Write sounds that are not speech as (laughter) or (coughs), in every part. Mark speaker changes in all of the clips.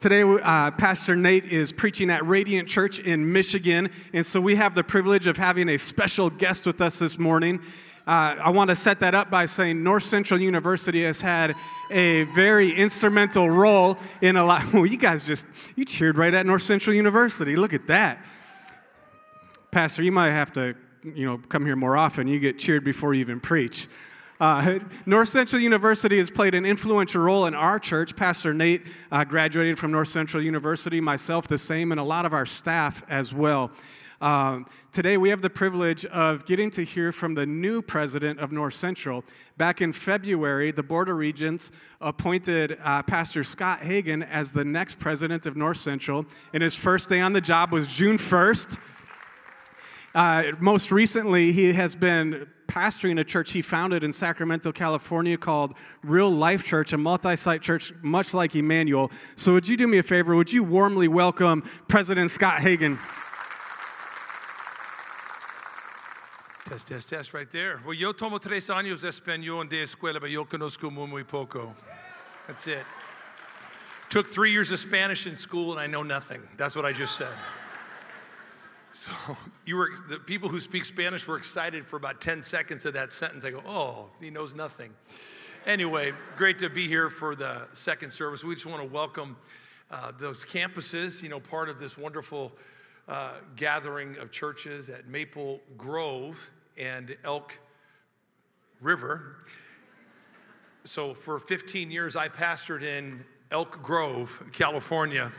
Speaker 1: Today, uh, Pastor Nate is preaching at Radiant Church in Michigan, and so we have the privilege of having a special guest with us this morning. Uh, I want to set that up by saying North Central University has had a very instrumental role in a lot. (laughs) Well, you guys just you cheered right at North Central University. Look at that, Pastor. You might have to, you know, come here more often. You get cheered before you even preach. Uh, North Central University has played an influential role in our church. Pastor Nate uh, graduated from North Central University, myself the same, and a lot of our staff as well. Um, today, we have the privilege of getting to hear from the new president of North Central. Back in February, the Board of Regents appointed uh, Pastor Scott Hagan as the next president of North Central, and his first day on the job was June 1st. Uh, most recently, he has been pastoring a church he founded in Sacramento, California called Real Life Church, a multi site church much like Emmanuel. So, would you do me a favor? Would you warmly welcome President Scott Hagan?
Speaker 2: Test, test, test, right there. Well, yo tomo tres años de español en de escuela, pero yo conozco muy, muy poco. That's it. Took three years of Spanish in school, and I know nothing. That's what I just said. So (laughs) you were the people who speak Spanish were excited for about 10 seconds of that sentence. I go, oh, he knows nothing. Anyway, great to be here for the second service. We just want to welcome uh, those campuses, you know, part of this wonderful uh, gathering of churches at Maple Grove and Elk River. So for 15 years, I pastored in Elk Grove, California.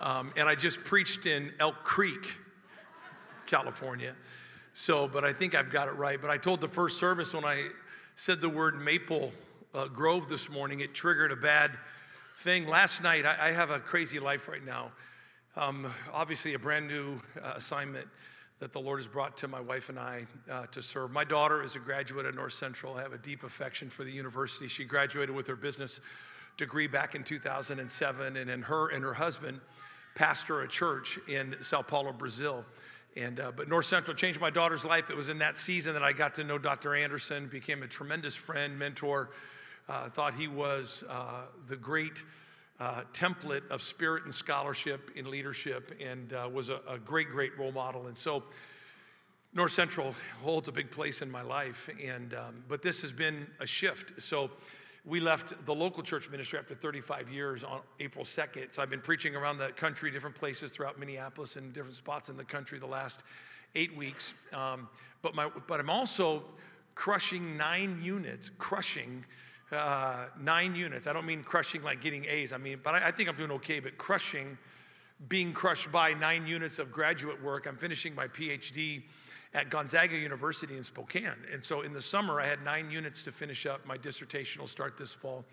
Speaker 2: Um, and I just preached in Elk Creek, California. So, but I think I've got it right. But I told the first service when I said the word Maple uh, Grove this morning, it triggered a bad thing. Last night, I, I have a crazy life right now. Um, obviously, a brand new uh, assignment that the Lord has brought to my wife and I uh, to serve. My daughter is a graduate at North Central. I have a deep affection for the university. She graduated with her business degree back in 2007, and then her and her husband pastor a church in Sao Paulo, Brazil. And, uh, but North Central changed my daughter's life. It was in that season that I got to know Dr. Anderson, became a tremendous friend, mentor. Uh, thought he was uh, the great uh, template of spirit and scholarship in leadership and uh, was a, a, great, great role model. And so North Central holds a big place in my life. And, um, but this has been a shift. So we left the local church ministry after 35 years on April 2nd. So I've been preaching around the country, different places throughout Minneapolis and different spots in the country the last eight weeks. Um, but, my, but I'm also crushing nine units, crushing uh, nine units. I don't mean crushing like getting A's. I mean, but I, I think I'm doing okay, but crushing, being crushed by nine units of graduate work. I'm finishing my PhD at Gonzaga University in Spokane. And so in the summer, I had nine units to finish up. My dissertation will start this fall.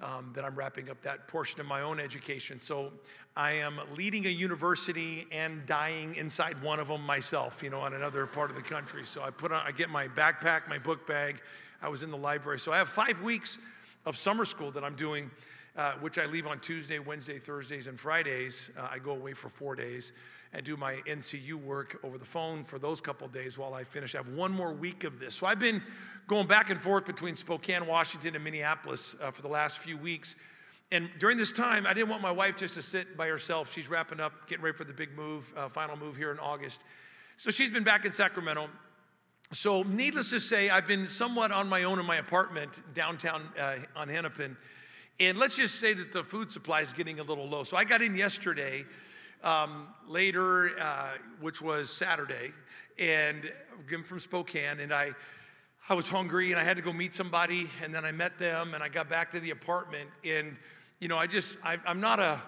Speaker 2: Um, that I'm wrapping up that portion of my own education. So I am leading a university and dying inside one of them myself, you know, on another part of the country. So I put on, I get my backpack, my book bag. I was in the library. So I have five weeks of summer school that I'm doing, uh, which I leave on Tuesday, Wednesday, Thursdays, and Fridays. Uh, I go away for four days and do my NCU work over the phone for those couple days while I finish. I have one more week of this. So I've been going back and forth between Spokane, Washington, and Minneapolis uh, for the last few weeks. And during this time, I didn't want my wife just to sit by herself. She's wrapping up, getting ready for the big move, uh, final move here in August. So she's been back in Sacramento. So, needless to say, I've been somewhat on my own in my apartment downtown uh, on Hennepin. And let's just say that the food supply is getting a little low. So, I got in yesterday um, later, uh, which was Saturday, and I'm from Spokane, and I, I was hungry and I had to go meet somebody, and then I met them, and I got back to the apartment, and you know, I just, I, am not a,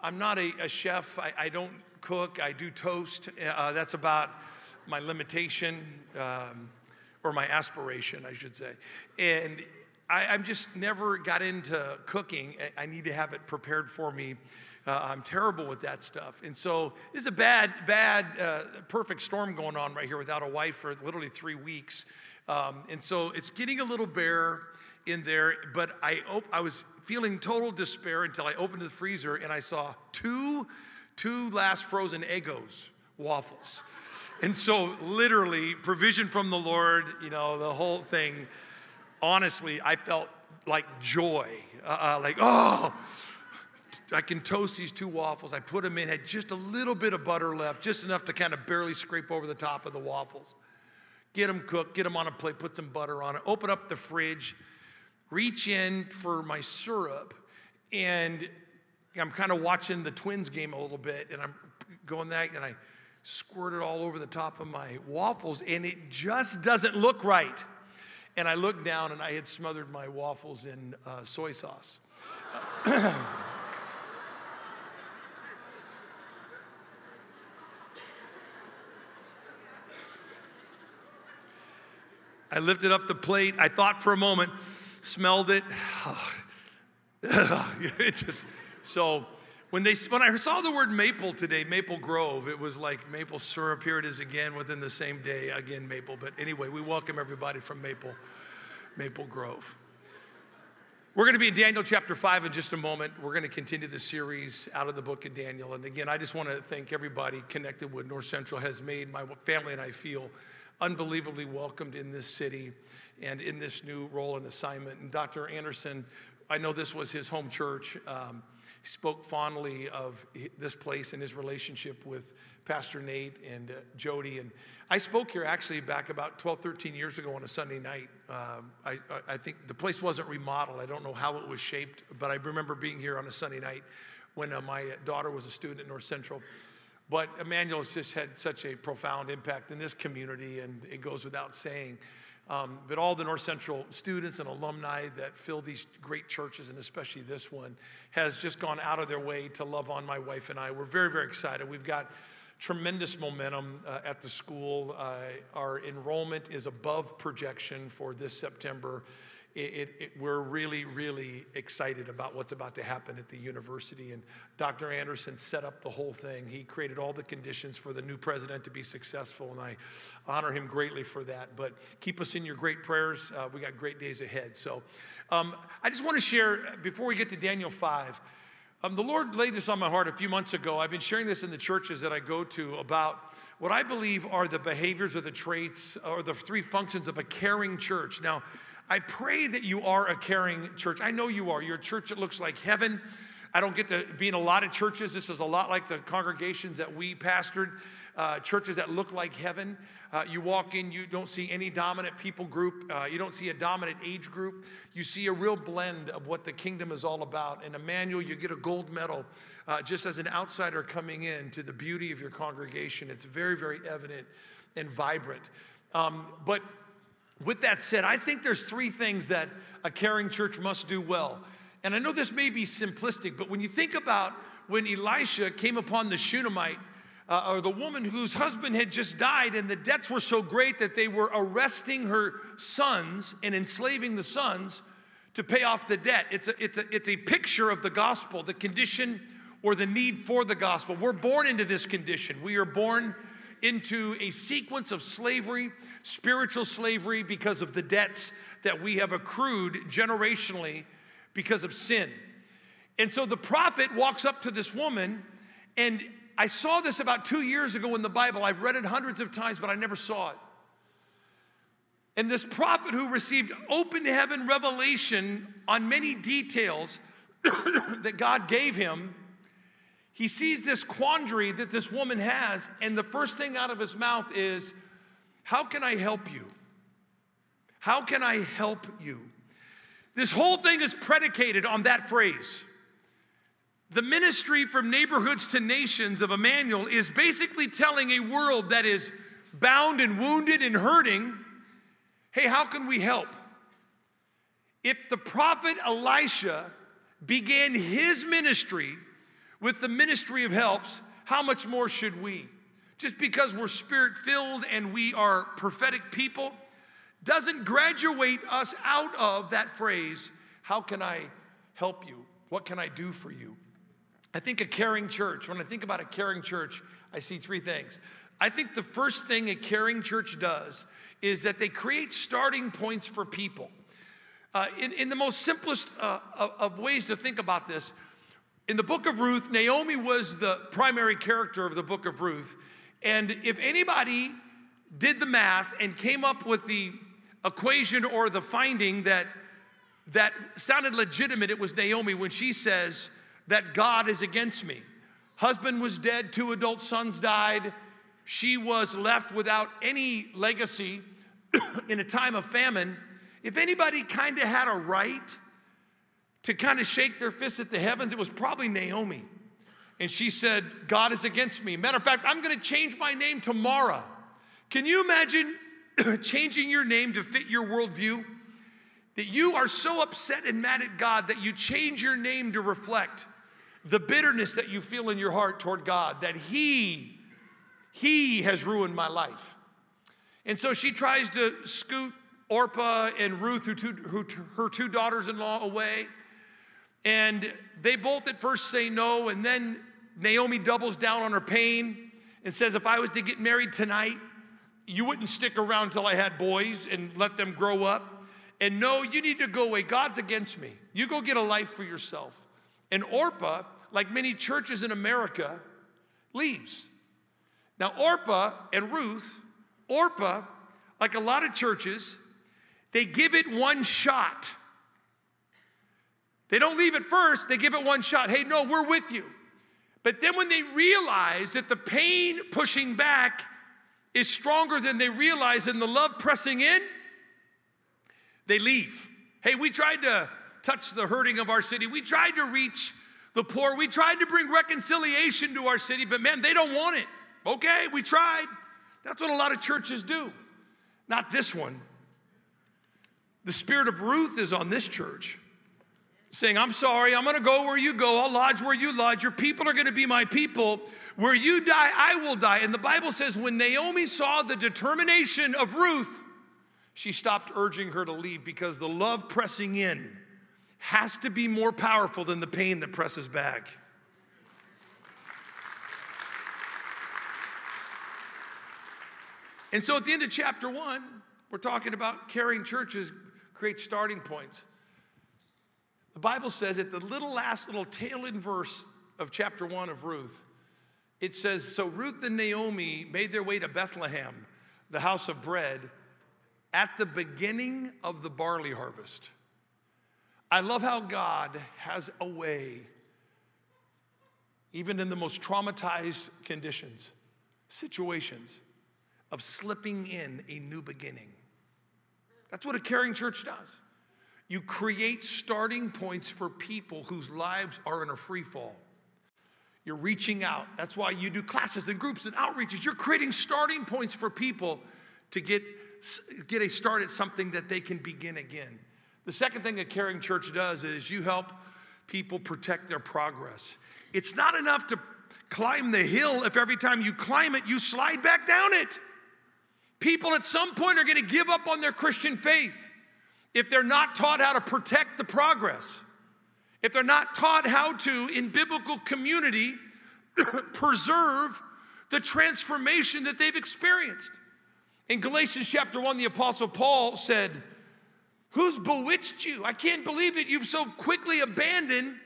Speaker 2: I'm not a, a chef. I, I, don't cook. I do toast. Uh, that's about my limitation um, or my aspiration, I should say, and. I, I'm just never got into cooking. I need to have it prepared for me uh, I'm terrible with that stuff. And so it's a bad, bad, uh, perfect storm going on right here without a wife for literally three weeks. Um, and so it's getting a little bare in there, but I, op- I was feeling total despair until I opened the freezer and I saw two, two last frozen Eggos waffles. And so, literally, provision from the Lord, you know, the whole thing. Honestly, I felt like joy, uh, uh like, oh, I can toast these two waffles. I put them in, had just a little bit of butter left, just enough to kind of barely scrape over the top of the waffles. Get them cooked, get them on a plate, put some butter on it, open up the fridge, reach in for my syrup, and I'm kind of watching the Twins game a little bit, and I'm going that, and I squirt it all over the top of my waffles, and it just doesn't look right. And I looked down, and I had smothered my waffles in uh, soy sauce. (clears throat) I lifted up the plate. I thought for a moment, smelled it. (sighs) (sighs) it just so when they when I saw the word maple today, Maple Grove, it was like maple syrup. Here it is again within the same day, again maple. But anyway, we welcome everybody from Maple, Maple Grove. We're going to be in Daniel chapter 5 in just a moment. We're going to continue the series out of the book of Daniel. And again, I just want to thank everybody connected with North Central has made my family and I feel unbelievably welcomed in this city and in this new role and assignment. And Dr. Anderson, I know this was his home church. Um, spoke fondly of this place and his relationship with Pastor Nate and uh, Jody. And I spoke here actually back about 12, 13 years ago on a Sunday night. Um, I, I think the place wasn't remodeled. I don't know how it was shaped, but I remember being here on a Sunday night when uh, my daughter was a student at North Central. But Emmanuel has just had such a profound impact in this community, and it goes without saying. Um, but all the North Central students and alumni that fill these great churches, and especially this one, has just gone out of their way to love on my wife and I. We're very, very excited. We've got tremendous momentum uh, at the school. Uh, our enrollment is above projection for this September it, it, it, we're really, really excited about what's about to happen at the university. And Dr. Anderson set up the whole thing. He created all the conditions for the new president to be successful, and I honor him greatly for that. But keep us in your great prayers. Uh, we got great days ahead. So um, I just want to share, before we get to Daniel 5, um, the Lord laid this on my heart a few months ago. I've been sharing this in the churches that I go to about what I believe are the behaviors or the traits or the three functions of a caring church. Now, I pray that you are a caring church. I know you are. You're a church that looks like heaven. I don't get to be in a lot of churches. This is a lot like the congregations that we pastored, uh, churches that look like heaven. Uh, you walk in, you don't see any dominant people group, uh, you don't see a dominant age group. You see a real blend of what the kingdom is all about. And Emmanuel, you get a gold medal uh, just as an outsider coming in to the beauty of your congregation. It's very, very evident and vibrant. Um, but with that said, I think there's three things that a caring church must do well. And I know this may be simplistic, but when you think about when Elisha came upon the Shunammite, uh, or the woman whose husband had just died, and the debts were so great that they were arresting her sons and enslaving the sons to pay off the debt. It's a, it's a, it's a picture of the gospel, the condition or the need for the gospel. We're born into this condition. We are born into a sequence of slavery, spiritual slavery, because of the debts that we have accrued generationally because of sin. And so the prophet walks up to this woman, and I saw this about two years ago in the Bible. I've read it hundreds of times, but I never saw it. And this prophet who received open heaven revelation on many details (coughs) that God gave him he sees this quandary that this woman has, and the first thing out of his mouth is, How can I help you? How can I help you? This whole thing is predicated on that phrase. The ministry from neighborhoods to nations of Emmanuel is basically telling a world that is bound and wounded and hurting, hey, how can we help? If the prophet Elisha began his ministry with the ministry of helps, how much more should we? Just because we're spirit filled and we are prophetic people doesn't graduate us out of that phrase, how can I help you? What can I do for you? I think a caring church, when I think about a caring church, I see three things. I think the first thing a caring church does is that they create starting points for people. Uh, in, in the most simplest uh, of, of ways to think about this, in the book of Ruth, Naomi was the primary character of the book of Ruth. And if anybody did the math and came up with the equation or the finding that that sounded legitimate, it was Naomi when she says, that God is against me. Husband was dead, two adult sons died. She was left without any legacy (clears throat) in a time of famine. If anybody kind of had a right to kind of shake their fist at the heavens, it was probably Naomi. And she said, God is against me. Matter of fact, I'm gonna change my name to Mara. Can you imagine (clears throat) changing your name to fit your worldview? That you are so upset and mad at God that you change your name to reflect the bitterness that you feel in your heart toward God, that He, He has ruined my life. And so she tries to scoot Orpah and Ruth, her two, her two daughters in law, away. And they both at first say no, and then Naomi doubles down on her pain and says, If I was to get married tonight, you wouldn't stick around till I had boys and let them grow up. And no, you need to go away. God's against me. You go get a life for yourself. And Orpah, like many churches in America, leaves. Now, Orpah and Ruth, Orpah, like a lot of churches, they give it one shot. They don't leave it first, they give it one shot. Hey, no, we're with you. But then when they realize that the pain pushing back is stronger than they realize and the love pressing in, they leave. Hey, we tried to touch the hurting of our city. We tried to reach the poor. We tried to bring reconciliation to our city, but man, they don't want it. Okay, we tried. That's what a lot of churches do. Not this one. The spirit of Ruth is on this church saying, I'm sorry, I'm gonna go where you go, I'll lodge where you lodge. Your people are gonna be my people. Where you die, I will die. And the Bible says, when Naomi saw the determination of Ruth, she stopped urging her to leave because the love pressing in has to be more powerful than the pain that presses back. And so at the end of chapter one, we're talking about carrying churches create starting points. The Bible says at the little last little tail end verse of chapter one of Ruth, it says, So Ruth and Naomi made their way to Bethlehem, the house of bread, at the beginning of the barley harvest. I love how God has a way, even in the most traumatized conditions, situations, of slipping in a new beginning. That's what a caring church does. You create starting points for people whose lives are in a free fall. You're reaching out. That's why you do classes and groups and outreaches. You're creating starting points for people to get, get a start at something that they can begin again. The second thing a caring church does is you help people protect their progress. It's not enough to climb the hill if every time you climb it, you slide back down it. People at some point are going to give up on their Christian faith if they're not taught how to protect the progress, if they're not taught how to, in biblical community, (coughs) preserve the transformation that they've experienced. In Galatians chapter 1, the Apostle Paul said, Who's bewitched you? I can't believe that you've so quickly abandoned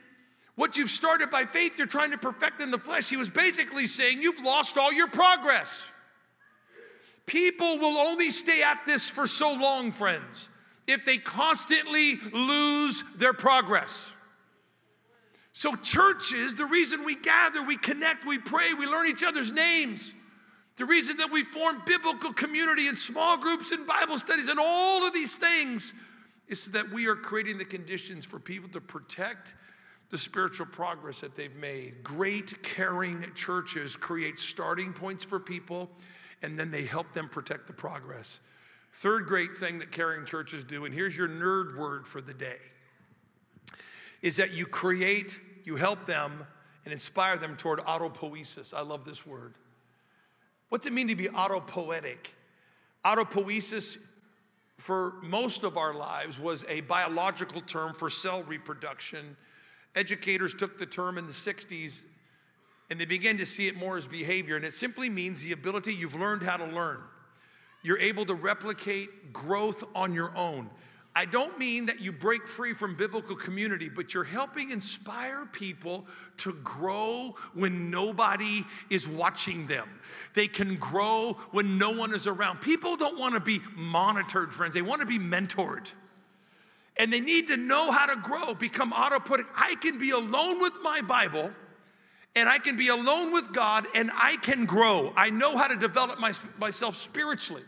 Speaker 2: what you've started by faith, you're trying to perfect in the flesh. He was basically saying, You've lost all your progress. People will only stay at this for so long, friends, if they constantly lose their progress. So, churches, the reason we gather, we connect, we pray, we learn each other's names, the reason that we form biblical community and small groups and Bible studies and all of these things is so that we are creating the conditions for people to protect the spiritual progress that they've made. Great, caring churches create starting points for people and then they help them protect the progress. Third great thing that caring churches do, and here's your nerd word for the day, is that you create, you help them, and inspire them toward autopoiesis. I love this word. What's it mean to be autopoietic? Autopoiesis, for most of our lives, was a biological term for cell reproduction. Educators took the term in the 60s and they began to see it more as behavior. And it simply means the ability you've learned how to learn. You're able to replicate growth on your own. I don't mean that you break free from biblical community, but you're helping inspire people to grow when nobody is watching them. They can grow when no one is around. People don't want to be monitored, friends, they want to be mentored. And they need to know how to grow, become autopoietic. I can be alone with my Bible and I can be alone with God and I can grow. I know how to develop my, myself spiritually.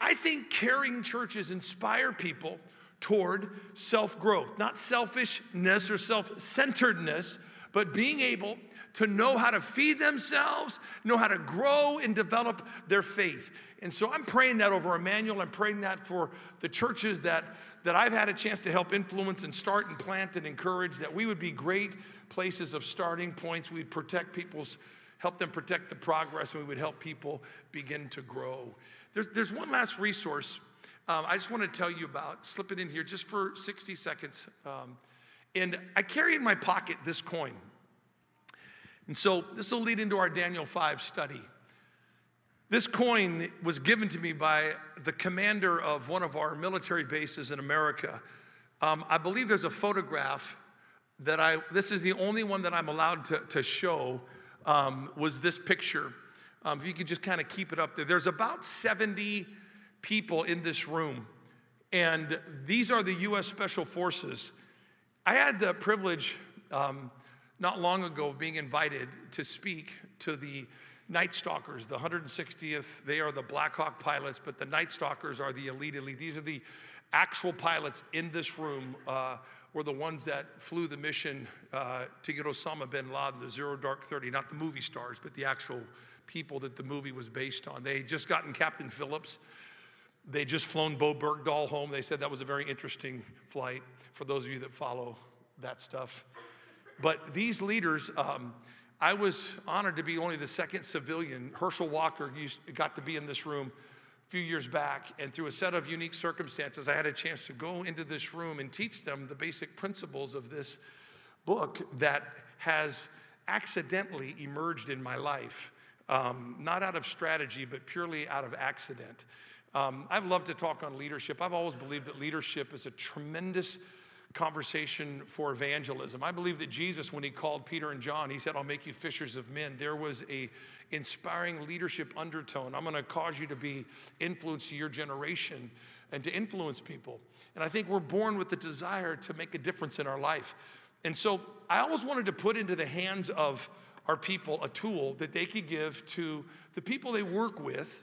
Speaker 2: I think caring churches inspire people toward self growth, not selfishness or self centeredness, but being able to know how to feed themselves, know how to grow and develop their faith. And so I'm praying that over Emmanuel. I'm praying that for the churches that, that I've had a chance to help influence and start and plant and encourage, that we would be great places of starting points. We'd protect people's, help them protect the progress, and we would help people begin to grow. There's, there's one last resource um, I just want to tell you about, slip it in here just for 60 seconds. Um, and I carry in my pocket this coin. And so this will lead into our Daniel 5 study. This coin was given to me by the commander of one of our military bases in America. Um, I believe there's a photograph that I, this is the only one that I'm allowed to, to show, um, was this picture. Um, if you could just kind of keep it up there. There's about 70 people in this room, and these are the US Special Forces. I had the privilege um, not long ago of being invited to speak to the Night Stalkers, the 160th. They are the Black Hawk pilots, but the Night Stalkers are the elite elite. These are the actual pilots in this room. Uh, were the ones that flew the mission uh, to get Osama bin Laden, the Zero Dark 30, not the movie stars, but the actual people that the movie was based on. They had just gotten Captain Phillips. They just flown Bowe Bergdahl home. They said that was a very interesting flight for those of you that follow that stuff. But these leaders, um, I was honored to be only the second civilian. Herschel Walker used, got to be in this room few years back, and through a set of unique circumstances, I had a chance to go into this room and teach them the basic principles of this book that has accidentally emerged in my life. Um, not out of strategy, but purely out of accident. Um, I've loved to talk on leadership. I've always believed that leadership is a tremendous conversation for evangelism. I believe that Jesus, when he called Peter and John, he said, I'll make you fishers of men. There was a inspiring leadership undertone. I'm gonna cause you to be influence to your generation and to influence people. And I think we're born with the desire to make a difference in our life. And so I always wanted to put into the hands of our people a tool that they could give to the people they work with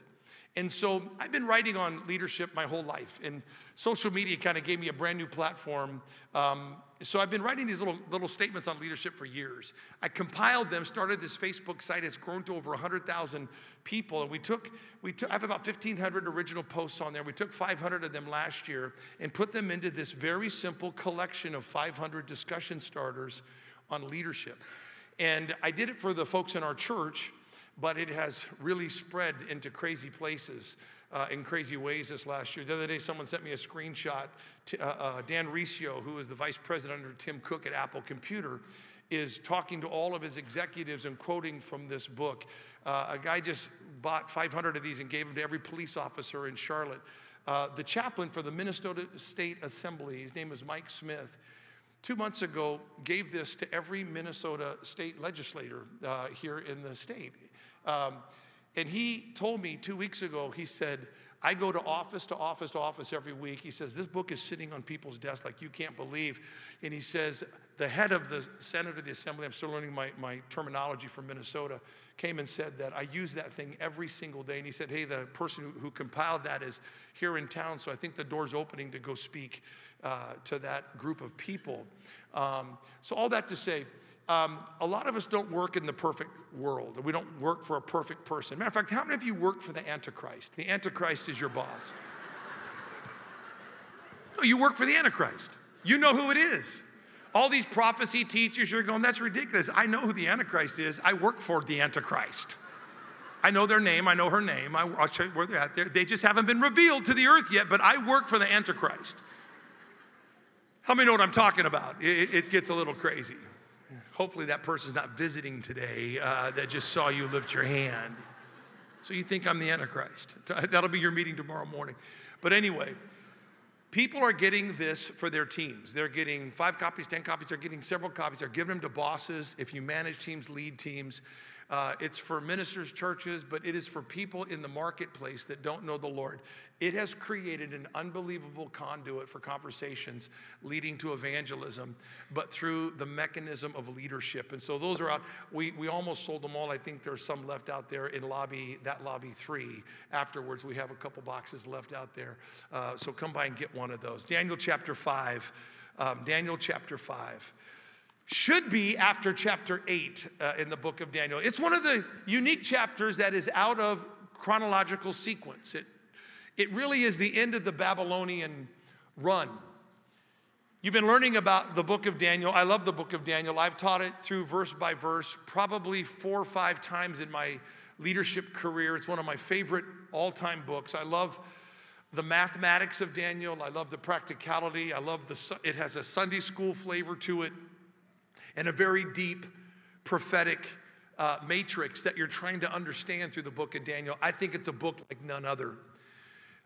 Speaker 2: and so I've been writing on leadership my whole life, and social media kind of gave me a brand new platform. Um, so I've been writing these little, little statements on leadership for years. I compiled them, started this Facebook site. It's grown to over 100,000 people, and we took, we took, I have about 1,500 original posts on there. We took 500 of them last year and put them into this very simple collection of 500 discussion starters on leadership. And I did it for the folks in our church but it has really spread into crazy places. Uh, in crazy ways this last year. The other day, someone sent me a screenshot. Uh, uh, Dan Riccio, who is the vice president under Tim Cook at Apple Computer, is talking to all of his executives and quoting from this book. Uh, a guy just bought 500 of these and gave them to every police officer in Charlotte. Uh, the chaplain for the Minnesota State Assembly, his name is Mike Smith, two months ago gave this to every Minnesota state legislator uh, here in the state. Um, and he told me two weeks ago, he said, I go to office to office to office every week. He says, This book is sitting on people's desks like you can't believe. And he says, The head of the Senate of the Assembly, I'm still learning my, my terminology from Minnesota, came and said that I use that thing every single day. And he said, Hey, the person who, who compiled that is here in town, so I think the door's opening to go speak uh, to that group of people. Um, so, all that to say, um, a lot of us don't work in the perfect world. We don't work for a perfect person. Matter of fact, how many of you work for the Antichrist? The Antichrist is your boss. No, you work for the Antichrist. You know who it is. All these prophecy teachers, you're going, that's ridiculous. I know who the Antichrist is. I work for the Antichrist. I know their name. I know her name. I, will show you where they're at. They're, they just haven't been revealed to the earth yet, but I work for the Antichrist. How many know what I'm talking about? It, it gets a little crazy. Hopefully, that person's not visiting today uh, that just saw you lift your hand. So you think I'm the Antichrist. (laughs) That'll be your meeting tomorrow morning. But anyway, people are getting this for their teams. They're getting five copies, 10 copies, they're getting several copies. They're giving them to bosses. If you manage teams, lead teams, Uh, it's for ministers' churches, but it is for people in the marketplace that don't know the Lord. It has created an unbelievable conduit for conversations leading to evangelism, but through the mechanism of leadership. And so those are out. We, we almost sold them all. I think there's some left out there in lobby, that lobby three. Afterwards, we have a couple boxes left out there. Uh, so come by and get one of those. Daniel chapter 5. Um, Daniel chapter 5 should be after chapter 8 uh, in the book of Daniel. It's one of the unique chapters that is out of chronological sequence. It, it really is the end of the Babylonian run. You've been learning about the book of Daniel. I love the book of Daniel. I've taught it through verse by verse probably four or five times in my leadership career. It's one of my favorite all time books. I love the mathematics of Daniel. I love the practicality. I love the, it has a Sunday school flavor to it and a very deep prophetic uh, matrix that you're trying to understand through the book of Daniel. I think it's a book like none other.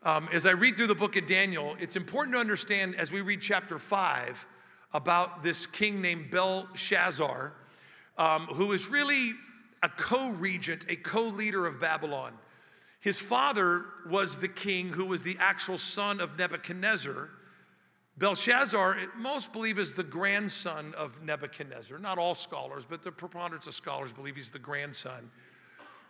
Speaker 2: Um, as I read through the book of Daniel, it's important to understand as we read chapter five about this king named Belshazzar, um, who is really a co regent, a co leader of Babylon. His father was the king who was the actual son of Nebuchadnezzar. Belshazzar, most believe, is the grandson of Nebuchadnezzar. Not all scholars, but the preponderance of scholars believe he's the grandson.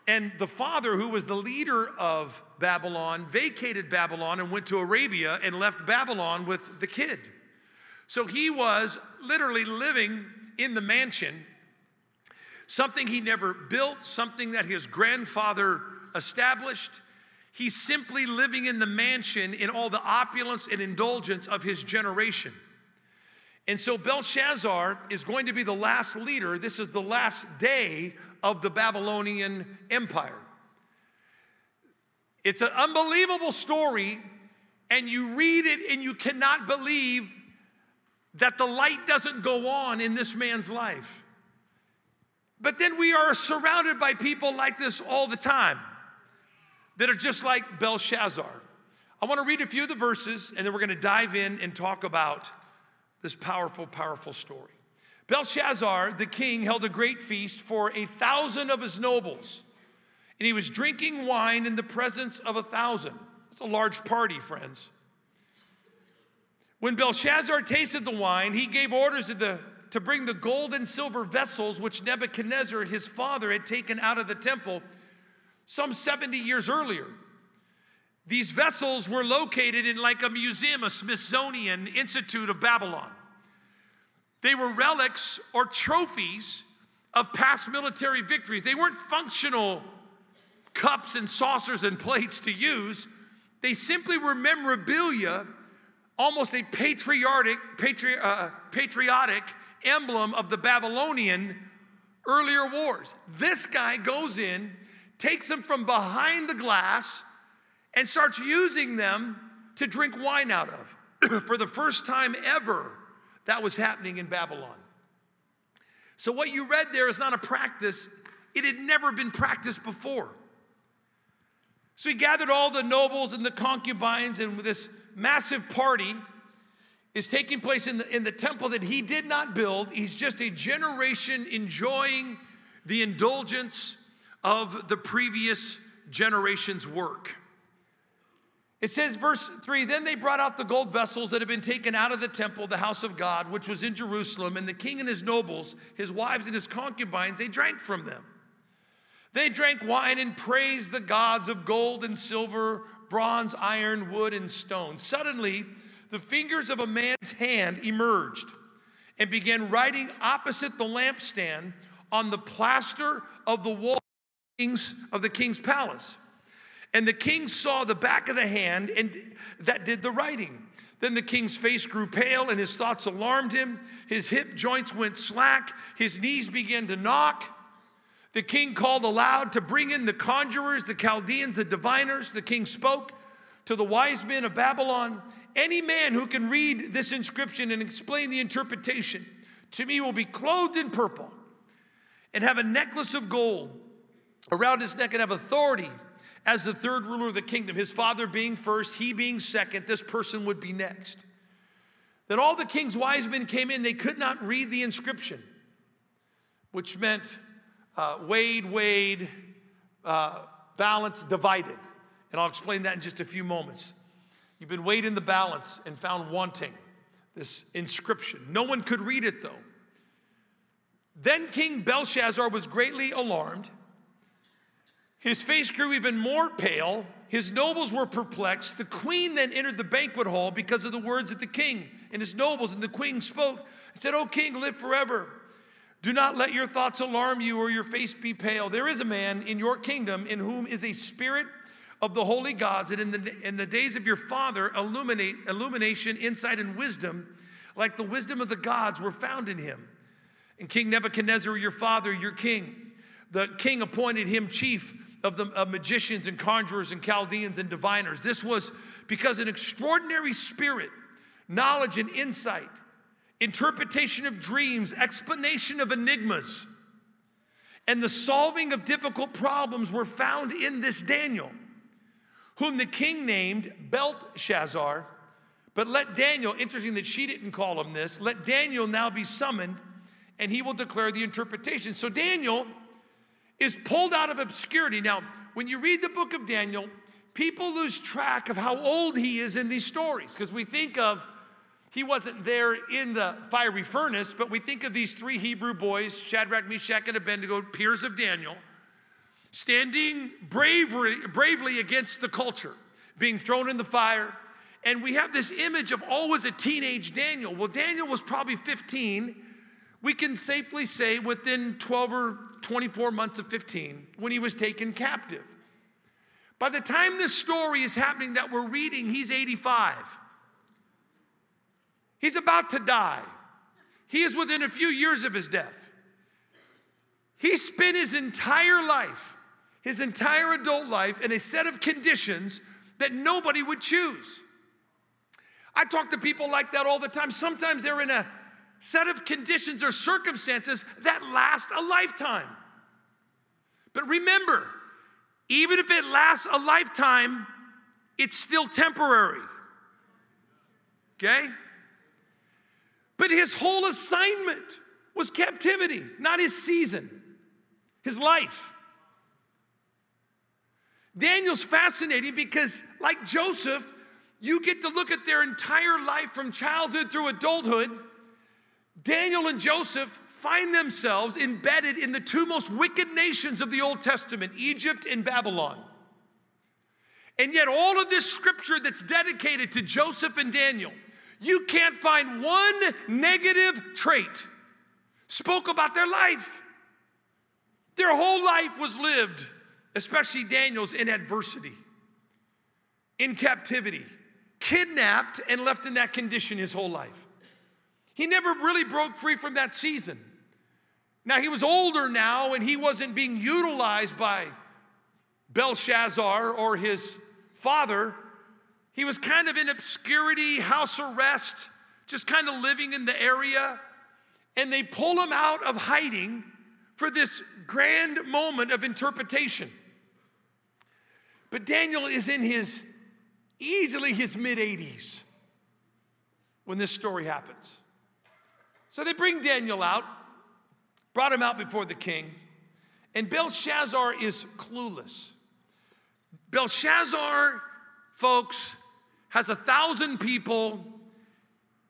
Speaker 2: And the father, who was the leader of Babylon, vacated Babylon and went to Arabia and left Babylon with the kid. So he was literally living in the mansion, something he never built, something that his grandfather established. He's simply living in the mansion in all the opulence and indulgence of his generation. And so Belshazzar is going to be the last leader. This is the last day of the Babylonian Empire. It's an unbelievable story, and you read it and you cannot believe that the light doesn't go on in this man's life. But then we are surrounded by people like this all the time that are just like Belshazzar. I want to read a few of the verses and then we're going to dive in and talk about this powerful, powerful story. Belshazzar, the king, held a great feast for a thousand of his nobles, and he was drinking wine in the presence of a thousand. It's a large party, friends. When Belshazzar tasted the wine, he gave orders to, the, to bring the gold and silver vessels which Nebuchadnezzar, his father, had taken out of the temple some 70 years earlier. These vessels were located in like a museum, a Smithsonian Institute of Babylon. They were relics or trophies of past military victories. They weren't functional cups and saucers and plates to use. They simply were memorabilia, almost a patriotic, patri- uh, patriotic emblem of the Babylonian earlier wars. This guy goes in takes them from behind the glass and starts using them to drink wine out of. (clears throat) For the first time ever, that was happening in Babylon. So, what you read there is not a practice, it had never been practiced before. So, he gathered all the nobles and the concubines, and this massive party is taking place in the, in the temple that he did not build. He's just a generation enjoying the indulgence of the previous generation's work. It says, verse 3 Then they brought out the gold vessels that had been taken out of the temple, the house of God, which was in Jerusalem, and the king and his nobles, his wives and his concubines, they drank from them. They drank wine and praised the gods of gold and silver, bronze, iron, wood, and stone. Suddenly, the fingers of a man's hand emerged and began writing opposite the lampstand on the plaster of the wall king's, of the king's palace. And the king saw the back of the hand and that did the writing. Then the king's face grew pale and his thoughts alarmed him. His hip joints went slack, his knees began to knock. The king called aloud to bring in the conjurers, the Chaldeans, the diviners. The king spoke to the wise men of Babylon Any man who can read this inscription and explain the interpretation to me will be clothed in purple and have a necklace of gold around his neck and have authority as the third ruler of the kingdom. His father being first, he being second, this person would be next. Then all the king's wise men came in, they could not read the inscription, which meant uh, weighed, weighed, uh, balanced, divided. And I'll explain that in just a few moments. You've been weighed in the balance and found wanting this inscription. No one could read it though. Then King Belshazzar was greatly alarmed. His face grew even more pale. His nobles were perplexed. The queen then entered the banquet hall because of the words of the king and his nobles. And the queen spoke and said, O king, live forever. Do not let your thoughts alarm you or your face be pale. There is a man in your kingdom in whom is a spirit of the holy gods, and in the, in the days of your father, illuminate, illumination, insight, and wisdom, like the wisdom of the gods, were found in him. And King Nebuchadnezzar, your father, your king, the king appointed him chief of the of magicians and conjurers and Chaldeans and diviners. This was because an extraordinary spirit, knowledge, and insight interpretation of dreams, explanation of enigmas, and the solving of difficult problems were found in this Daniel, whom the king named Belteshazzar. But let Daniel, interesting that she didn't call him this, let Daniel now be summoned and he will declare the interpretation. So Daniel is pulled out of obscurity. Now, when you read the book of Daniel, people lose track of how old he is in these stories because we think of he wasn't there in the fiery furnace, but we think of these three Hebrew boys, Shadrach, Meshach, and Abednego, peers of Daniel, standing bravely, bravely against the culture, being thrown in the fire. And we have this image of always a teenage Daniel. Well, Daniel was probably 15. We can safely say within 12 or 24 months of 15 when he was taken captive. By the time this story is happening that we're reading, he's 85. He's about to die. He is within a few years of his death. He spent his entire life, his entire adult life, in a set of conditions that nobody would choose. I talk to people like that all the time. Sometimes they're in a set of conditions or circumstances that last a lifetime. But remember, even if it lasts a lifetime, it's still temporary. Okay? But his whole assignment was captivity, not his season, his life. Daniel's fascinating because, like Joseph, you get to look at their entire life from childhood through adulthood. Daniel and Joseph find themselves embedded in the two most wicked nations of the Old Testament, Egypt and Babylon. And yet, all of this scripture that's dedicated to Joseph and Daniel you can't find one negative trait spoke about their life. Their whole life was lived, especially Daniel's, in adversity, in captivity, kidnapped and left in that condition his whole life. He never really broke free from that season. Now, he was older now and he wasn't being utilized by Belshazzar or his father he was kind of in obscurity, house arrest, just kind of living in the area. And they pull him out of hiding for this grand moment of interpretation. But Daniel is in his easily his mid 80s when this story happens. So they bring Daniel out, brought him out before the king, and Belshazzar is clueless. Belshazzar, folks, has a thousand people.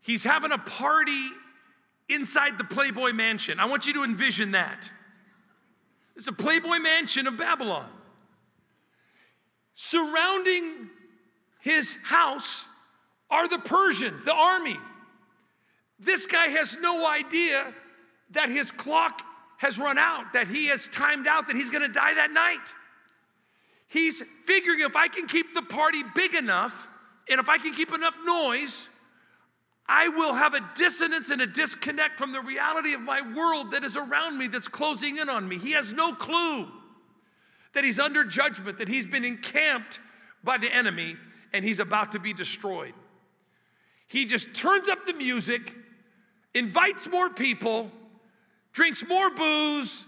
Speaker 2: He's having a party inside the Playboy Mansion. I want you to envision that. It's a Playboy Mansion of Babylon. Surrounding his house are the Persians, the army. This guy has no idea that his clock has run out, that he has timed out, that he's gonna die that night. He's figuring if I can keep the party big enough, and if I can keep enough noise, I will have a dissonance and a disconnect from the reality of my world that is around me that's closing in on me. He has no clue that he's under judgment, that he's been encamped by the enemy and he's about to be destroyed. He just turns up the music, invites more people, drinks more booze,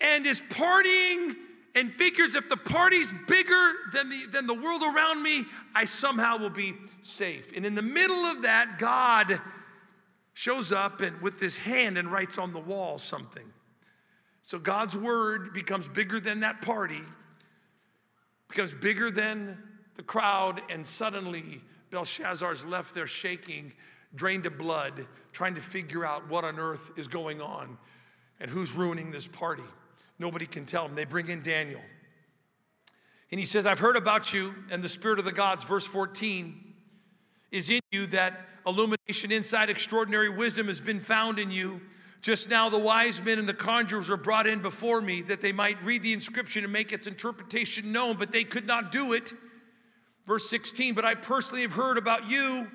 Speaker 2: and is partying and figures if the party's bigger than the, than the world around me, I somehow will be safe. And in the middle of that, God shows up and with his hand and writes on the wall something. So God's word becomes bigger than that party, becomes bigger than the crowd, and suddenly Belshazzar's left there shaking, drained of blood, trying to figure out what on earth is going on and who's ruining this party. Nobody can tell him. They bring in Daniel. And he says, I've heard about you and the spirit of the gods, verse 14, is in you that illumination, insight, extraordinary wisdom has been found in you. Just now, the wise men and the conjurers were brought in before me that they might read the inscription and make its interpretation known, but they could not do it. Verse 16, but I personally have heard about you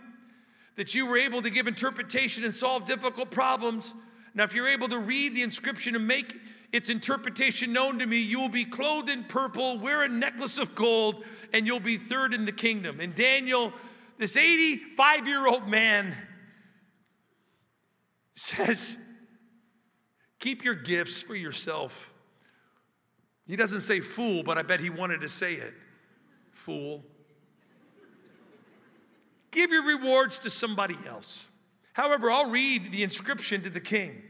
Speaker 2: that you were able to give interpretation and solve difficult problems. Now, if you're able to read the inscription and make its interpretation known to me, you will be clothed in purple, wear a necklace of gold, and you'll be third in the kingdom. And Daniel, this 85 year old man, (laughs) says, Keep your gifts for yourself. He doesn't say fool, but I bet he wanted to say it. Fool. Give your rewards to somebody else. However, I'll read the inscription to the king.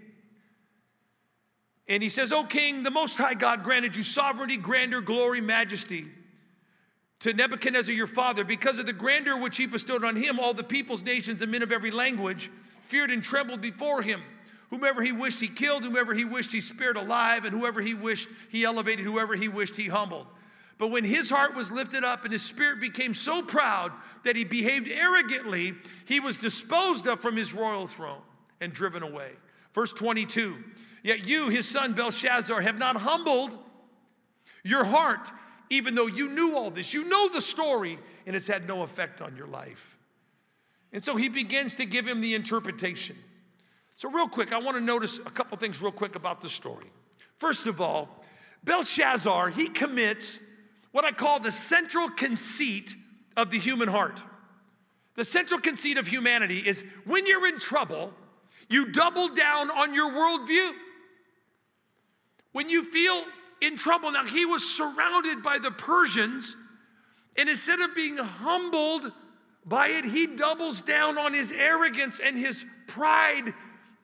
Speaker 2: And he says, O king, the Most High God granted you sovereignty, grandeur, glory, majesty to Nebuchadnezzar your father. Because of the grandeur which he bestowed on him, all the peoples, nations, and men of every language feared and trembled before him. Whomever he wished, he killed. Whomever he wished, he spared alive. And whoever he wished, he elevated. Whoever he wished, he humbled. But when his heart was lifted up and his spirit became so proud that he behaved arrogantly, he was disposed of from his royal throne and driven away. Verse 22 Yet you, his son Belshazzar, have not humbled your heart, even though you knew all this. You know the story, and it's had no effect on your life. And so he begins to give him the interpretation. So, real quick, I want to notice a couple things real quick about the story. First of all, Belshazzar, he commits what I call the central conceit of the human heart. The central conceit of humanity is when you're in trouble, you double down on your worldview. When you feel in trouble, now he was surrounded by the Persians, and instead of being humbled by it, he doubles down on his arrogance and his pride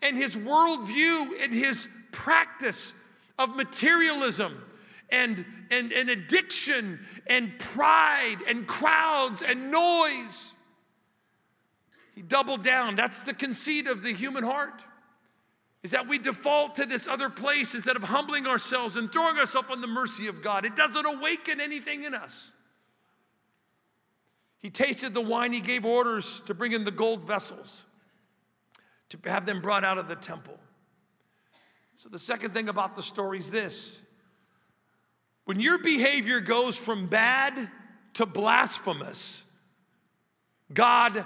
Speaker 2: and his worldview and his practice of materialism and, and, and addiction and pride and crowds and noise. He doubled down. That's the conceit of the human heart. Is that we default to this other place instead of humbling ourselves and throwing ourselves on the mercy of God. It doesn't awaken anything in us. He tasted the wine, he gave orders to bring in the gold vessels to have them brought out of the temple. So, the second thing about the story is this when your behavior goes from bad to blasphemous, God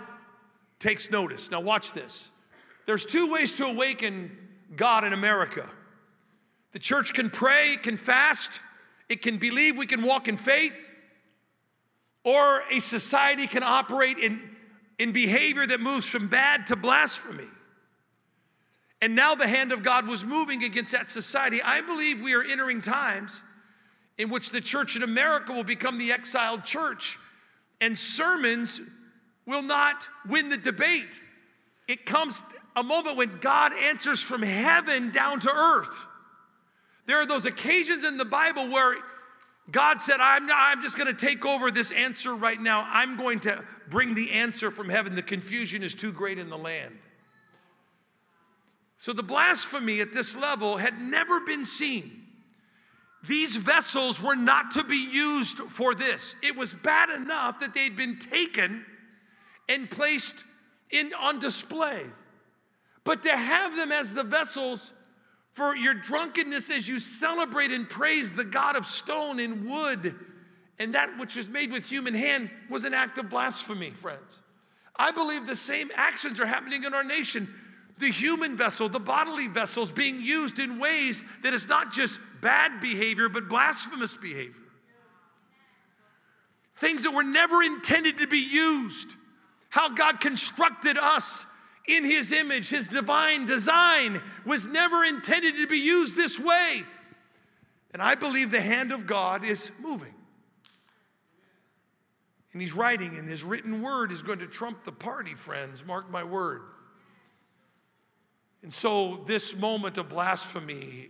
Speaker 2: takes notice. Now, watch this. There's two ways to awaken God in America. The church can pray, can fast, it can believe, we can walk in faith, or a society can operate in, in behavior that moves from bad to blasphemy. And now the hand of God was moving against that society. I believe we are entering times in which the church in America will become the exiled church, and sermons will not win the debate. It comes a moment when God answers from heaven down to earth. There are those occasions in the Bible where God said, I'm, not, I'm just going to take over this answer right now. I'm going to bring the answer from heaven. The confusion is too great in the land. So the blasphemy at this level had never been seen. These vessels were not to be used for this. It was bad enough that they'd been taken and placed in on display. But to have them as the vessels for your drunkenness as you celebrate and praise the God of stone and wood and that which is made with human hand was an act of blasphemy, friends. I believe the same actions are happening in our nation the human vessel, the bodily vessels being used in ways that is not just bad behavior, but blasphemous behavior. Things that were never intended to be used. How God constructed us in His image, His divine design was never intended to be used this way. And I believe the hand of God is moving. And He's writing, and His written word is going to trump the party, friends. Mark my word. And so, this moment of blasphemy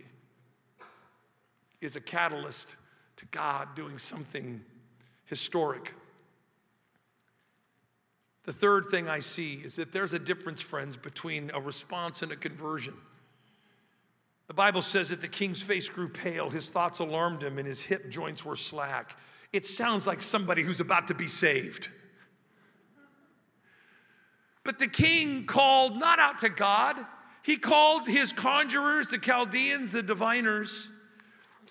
Speaker 2: is a catalyst to God doing something historic. The third thing I see is that there's a difference, friends, between a response and a conversion. The Bible says that the king's face grew pale, his thoughts alarmed him, and his hip joints were slack. It sounds like somebody who's about to be saved. But the king called not out to God, he called his conjurers, the Chaldeans, the diviners.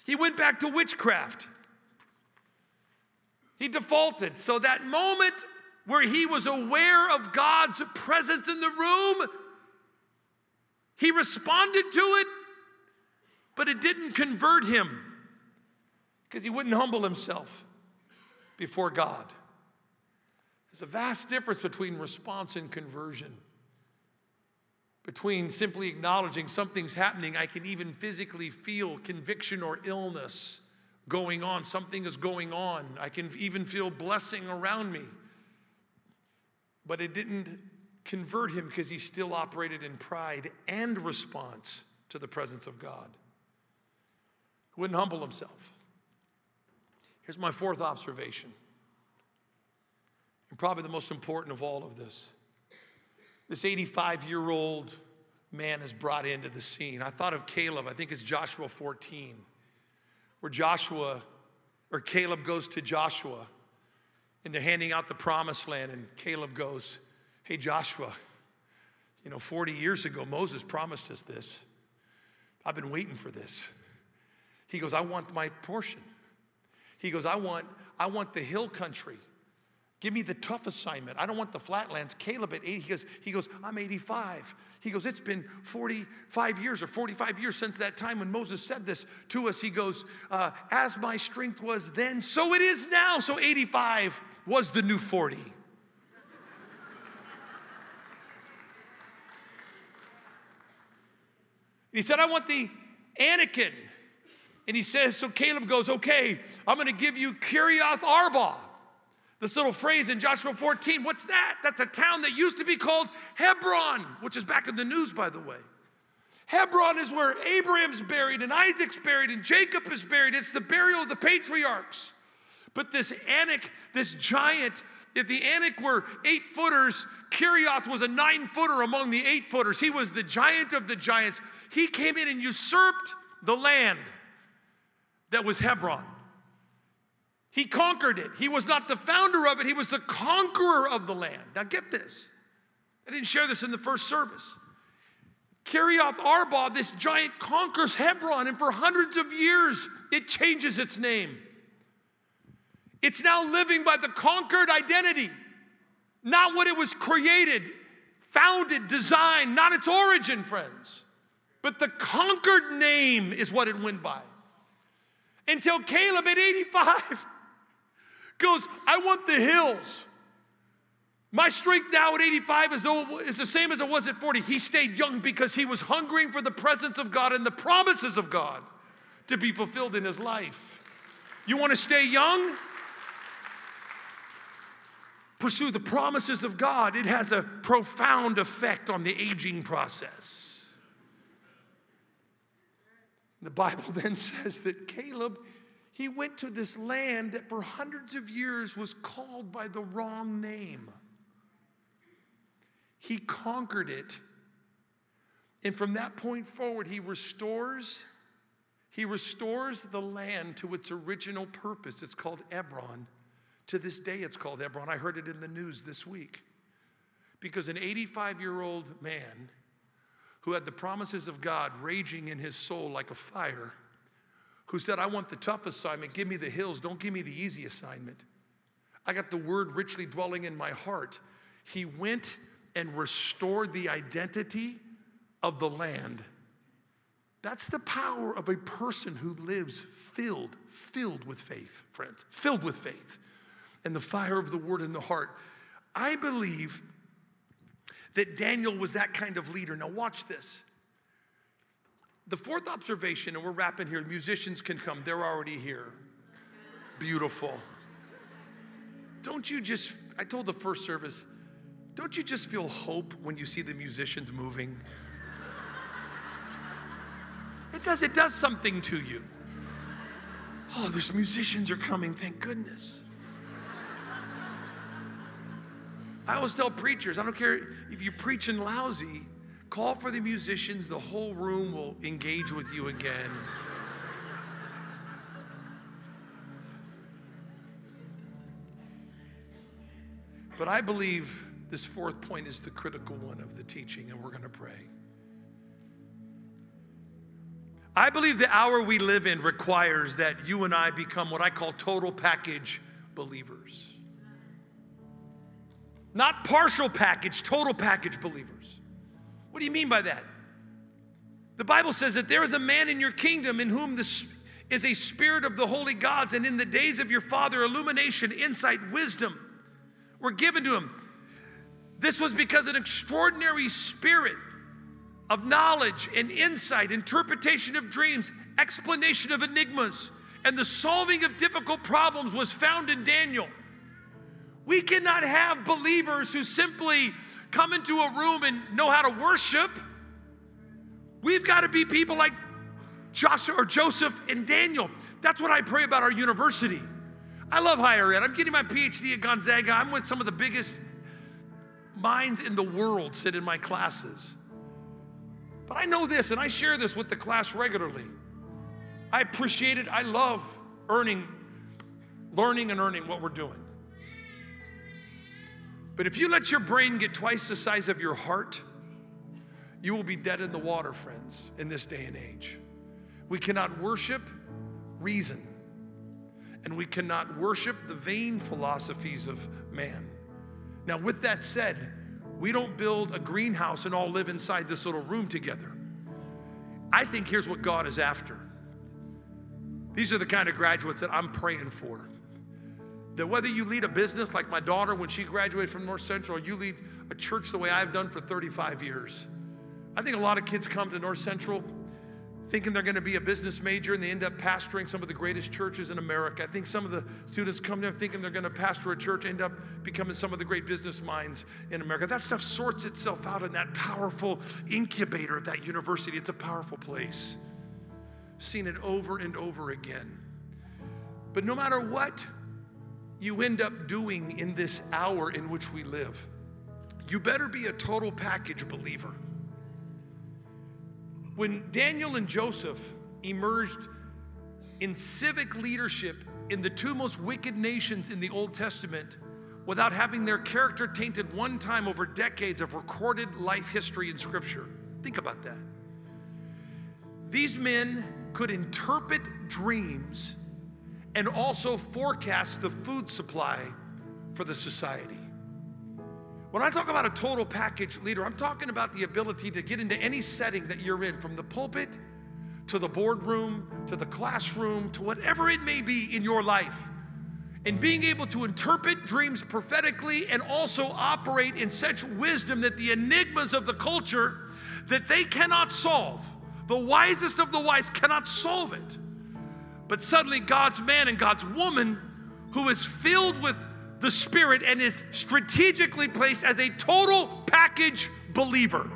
Speaker 2: He went back to witchcraft. He defaulted. So that moment where he was aware of God's presence in the room, he responded to it, but it didn't convert him because he wouldn't humble himself before God. There's a vast difference between response and conversion. Between simply acknowledging something's happening, I can even physically feel conviction or illness going on. Something is going on. I can even feel blessing around me. But it didn't convert him because he still operated in pride and response to the presence of God. He wouldn't humble himself. Here's my fourth observation and probably the most important of all of this. This 85 year old man is brought into the scene. I thought of Caleb, I think it's Joshua 14, where Joshua or Caleb goes to Joshua and they're handing out the promised land, and Caleb goes, Hey, Joshua, you know, 40 years ago, Moses promised us this. I've been waiting for this. He goes, I want my portion. He goes, I want, I want the hill country. Give me the tough assignment. I don't want the flatlands. Caleb at 80, he goes, he goes, I'm 85. He goes, It's been 45 years or 45 years since that time when Moses said this to us. He goes, uh, As my strength was then, so it is now. So 85 was the new 40. he said, I want the Anakim. And he says, So Caleb goes, Okay, I'm going to give you Kiriath Arba. This little phrase in Joshua 14, what's that? That's a town that used to be called Hebron, which is back in the news, by the way. Hebron is where Abraham's buried and Isaac's buried and Jacob is buried. It's the burial of the patriarchs. But this Anak, this giant, if the Anak were eight footers, Kiriath was a nine footer among the eight footers. He was the giant of the giants. He came in and usurped the land that was Hebron. He conquered it. He was not the founder of it, he was the conqueror of the land. Now, get this. I didn't share this in the first service. Kiriath Arba, this giant, conquers Hebron, and for hundreds of years, it changes its name. It's now living by the conquered identity, not what it was created, founded, designed, not its origin, friends. But the conquered name is what it went by. Until Caleb at 85 goes, I want the hills. My strength now at 85 is, is the same as it was at 40. He stayed young because he was hungering for the presence of God and the promises of God to be fulfilled in his life. You want to stay young? Pursue the promises of God. It has a profound effect on the aging process. The Bible (laughs) then says that Caleb he went to this land that for hundreds of years was called by the wrong name. He conquered it. And from that point forward, he restores he restores the land to its original purpose. It's called Ebron. To this day, it's called Ebron. I heard it in the news this week. Because an 85 year old man who had the promises of God raging in his soul like a fire who said, I want the tough assignment, give me the hills, don't give me the easy assignment. I got the word richly dwelling in my heart. He went and restored the identity of the land. That's the power of a person who lives filled, filled with faith, friends, filled with faith and the fire of the word in the heart. I believe that Daniel was that kind of leader. Now, watch this. The fourth observation, and we're wrapping here, musicians can come, they're already here. Beautiful. Don't you just, I told the first service, don't you just feel hope when you see the musicians moving? It does, it does something to you. Oh, there's musicians are coming, thank goodness. I always tell preachers, I don't care if you're preaching lousy, call for the musicians, the whole room will engage with you again. But I believe this fourth point is the critical one of the teaching, and we're going to pray. I believe the hour we live in requires that you and I become what I call total package believers. Not partial package, total package believers. What do you mean by that? The Bible says that there is a man in your kingdom in whom this is a spirit of the holy gods, and in the days of your father, illumination, insight, wisdom were given to him. This was because an extraordinary spirit of knowledge and insight, interpretation of dreams, explanation of enigmas, and the solving of difficult problems was found in Daniel. We cannot have believers who simply come into a room and know how to worship. We've got to be people like Joshua or Joseph and Daniel. That's what I pray about our university. I love higher ed. I'm getting my PhD at Gonzaga. I'm with some of the biggest minds in the world sit in my classes. But I know this, and I share this with the class regularly. I appreciate it. I love earning, learning, and earning what we're doing. But if you let your brain get twice the size of your heart, you will be dead in the water, friends, in this day and age. We cannot worship reason, and we cannot worship the vain philosophies of man. Now, with that said, we don't build a greenhouse and all live inside this little room together. I think here's what God is after. These are the kind of graduates that I'm praying for. That whether you lead a business like my daughter when she graduated from North Central, or you lead a church the way I've done for 35 years. I think a lot of kids come to North Central thinking they're going to be a business major and they end up pastoring some of the greatest churches in America. I think some of the students come there thinking they're going to pastor a church, end up becoming some of the great business minds in America. That stuff sorts itself out in that powerful incubator of that university. It's a powerful place. Seen it over and over again. But no matter what you end up doing in this hour in which we live, you better be a total package believer. When Daniel and Joseph emerged in civic leadership in the two most wicked nations in the Old Testament without having their character tainted one time over decades of recorded life history in Scripture. Think about that. These men could interpret dreams and also forecast the food supply for the society. When I talk about a total package leader, I'm talking about the ability to get into any setting that you're in, from the pulpit to the boardroom to the classroom to whatever it may be in your life. And being able to interpret dreams prophetically and also operate in such wisdom that the enigmas of the culture that they cannot solve, the wisest of the wise cannot solve it. But suddenly God's man and God's woman who is filled with the Spirit and is strategically placed as a total package believer,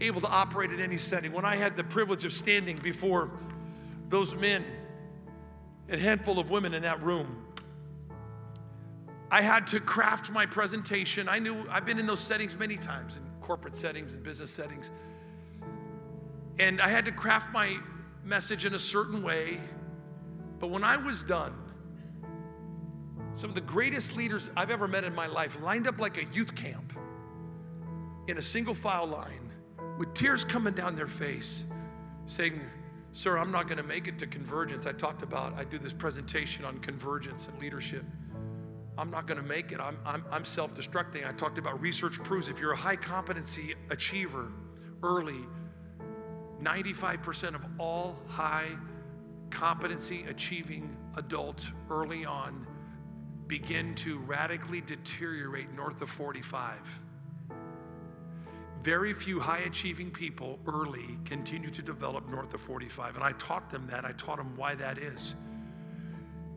Speaker 2: able to operate in any setting. When I had the privilege of standing before those men, a handful of women in that room, I had to craft my presentation. I knew I've been in those settings many times, in corporate settings and business settings. And I had to craft my message in a certain way. But when I was done, some of the greatest leaders I've ever met in my life lined up like a youth camp in a single file line with tears coming down their face, saying, Sir, I'm not going to make it to convergence. I talked about, I do this presentation on convergence and leadership. I'm not going to make it. I'm, I'm, I'm self destructing. I talked about research proves if you're a high competency achiever early, 95% of all high competency achieving adults early on begin to radically deteriorate north of 45. Very few high achieving people early continue to develop north of 45. And I taught them that. I taught them why that is.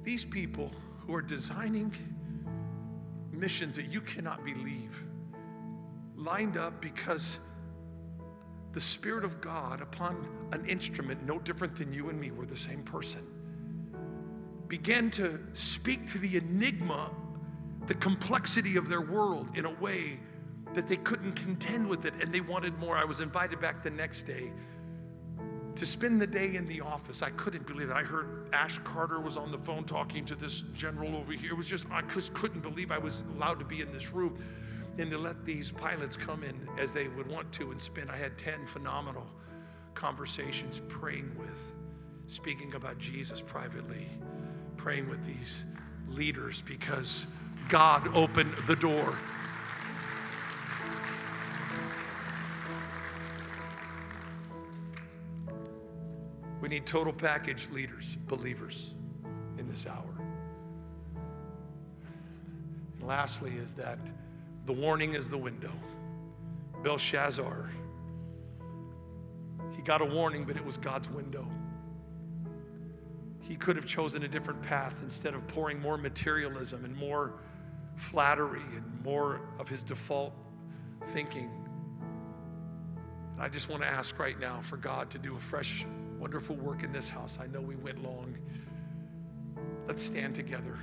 Speaker 2: These people who are designing missions that you cannot believe lined up because the Spirit of God upon an instrument no different than you and me were the same person began to speak to the enigma, the complexity of their world in a way that they couldn't contend with it and they wanted more. I was invited back the next day to spend the day in the office. I couldn't believe it. I heard Ash Carter was on the phone talking to this general over here. It was just, I just couldn't believe I was allowed to be in this room and to let these pilots come in as they would want to and spend. I had 10 phenomenal conversations praying with, speaking about Jesus privately, praying with these leaders because God opened the door. We need total package leaders, believers in this hour. And lastly, is that the warning is the window. Belshazzar, he got a warning, but it was God's window. He could have chosen a different path instead of pouring more materialism and more flattery and more of his default thinking. And I just want to ask right now for God to do a fresh, wonderful work in this house. I know we went long. Let's stand together.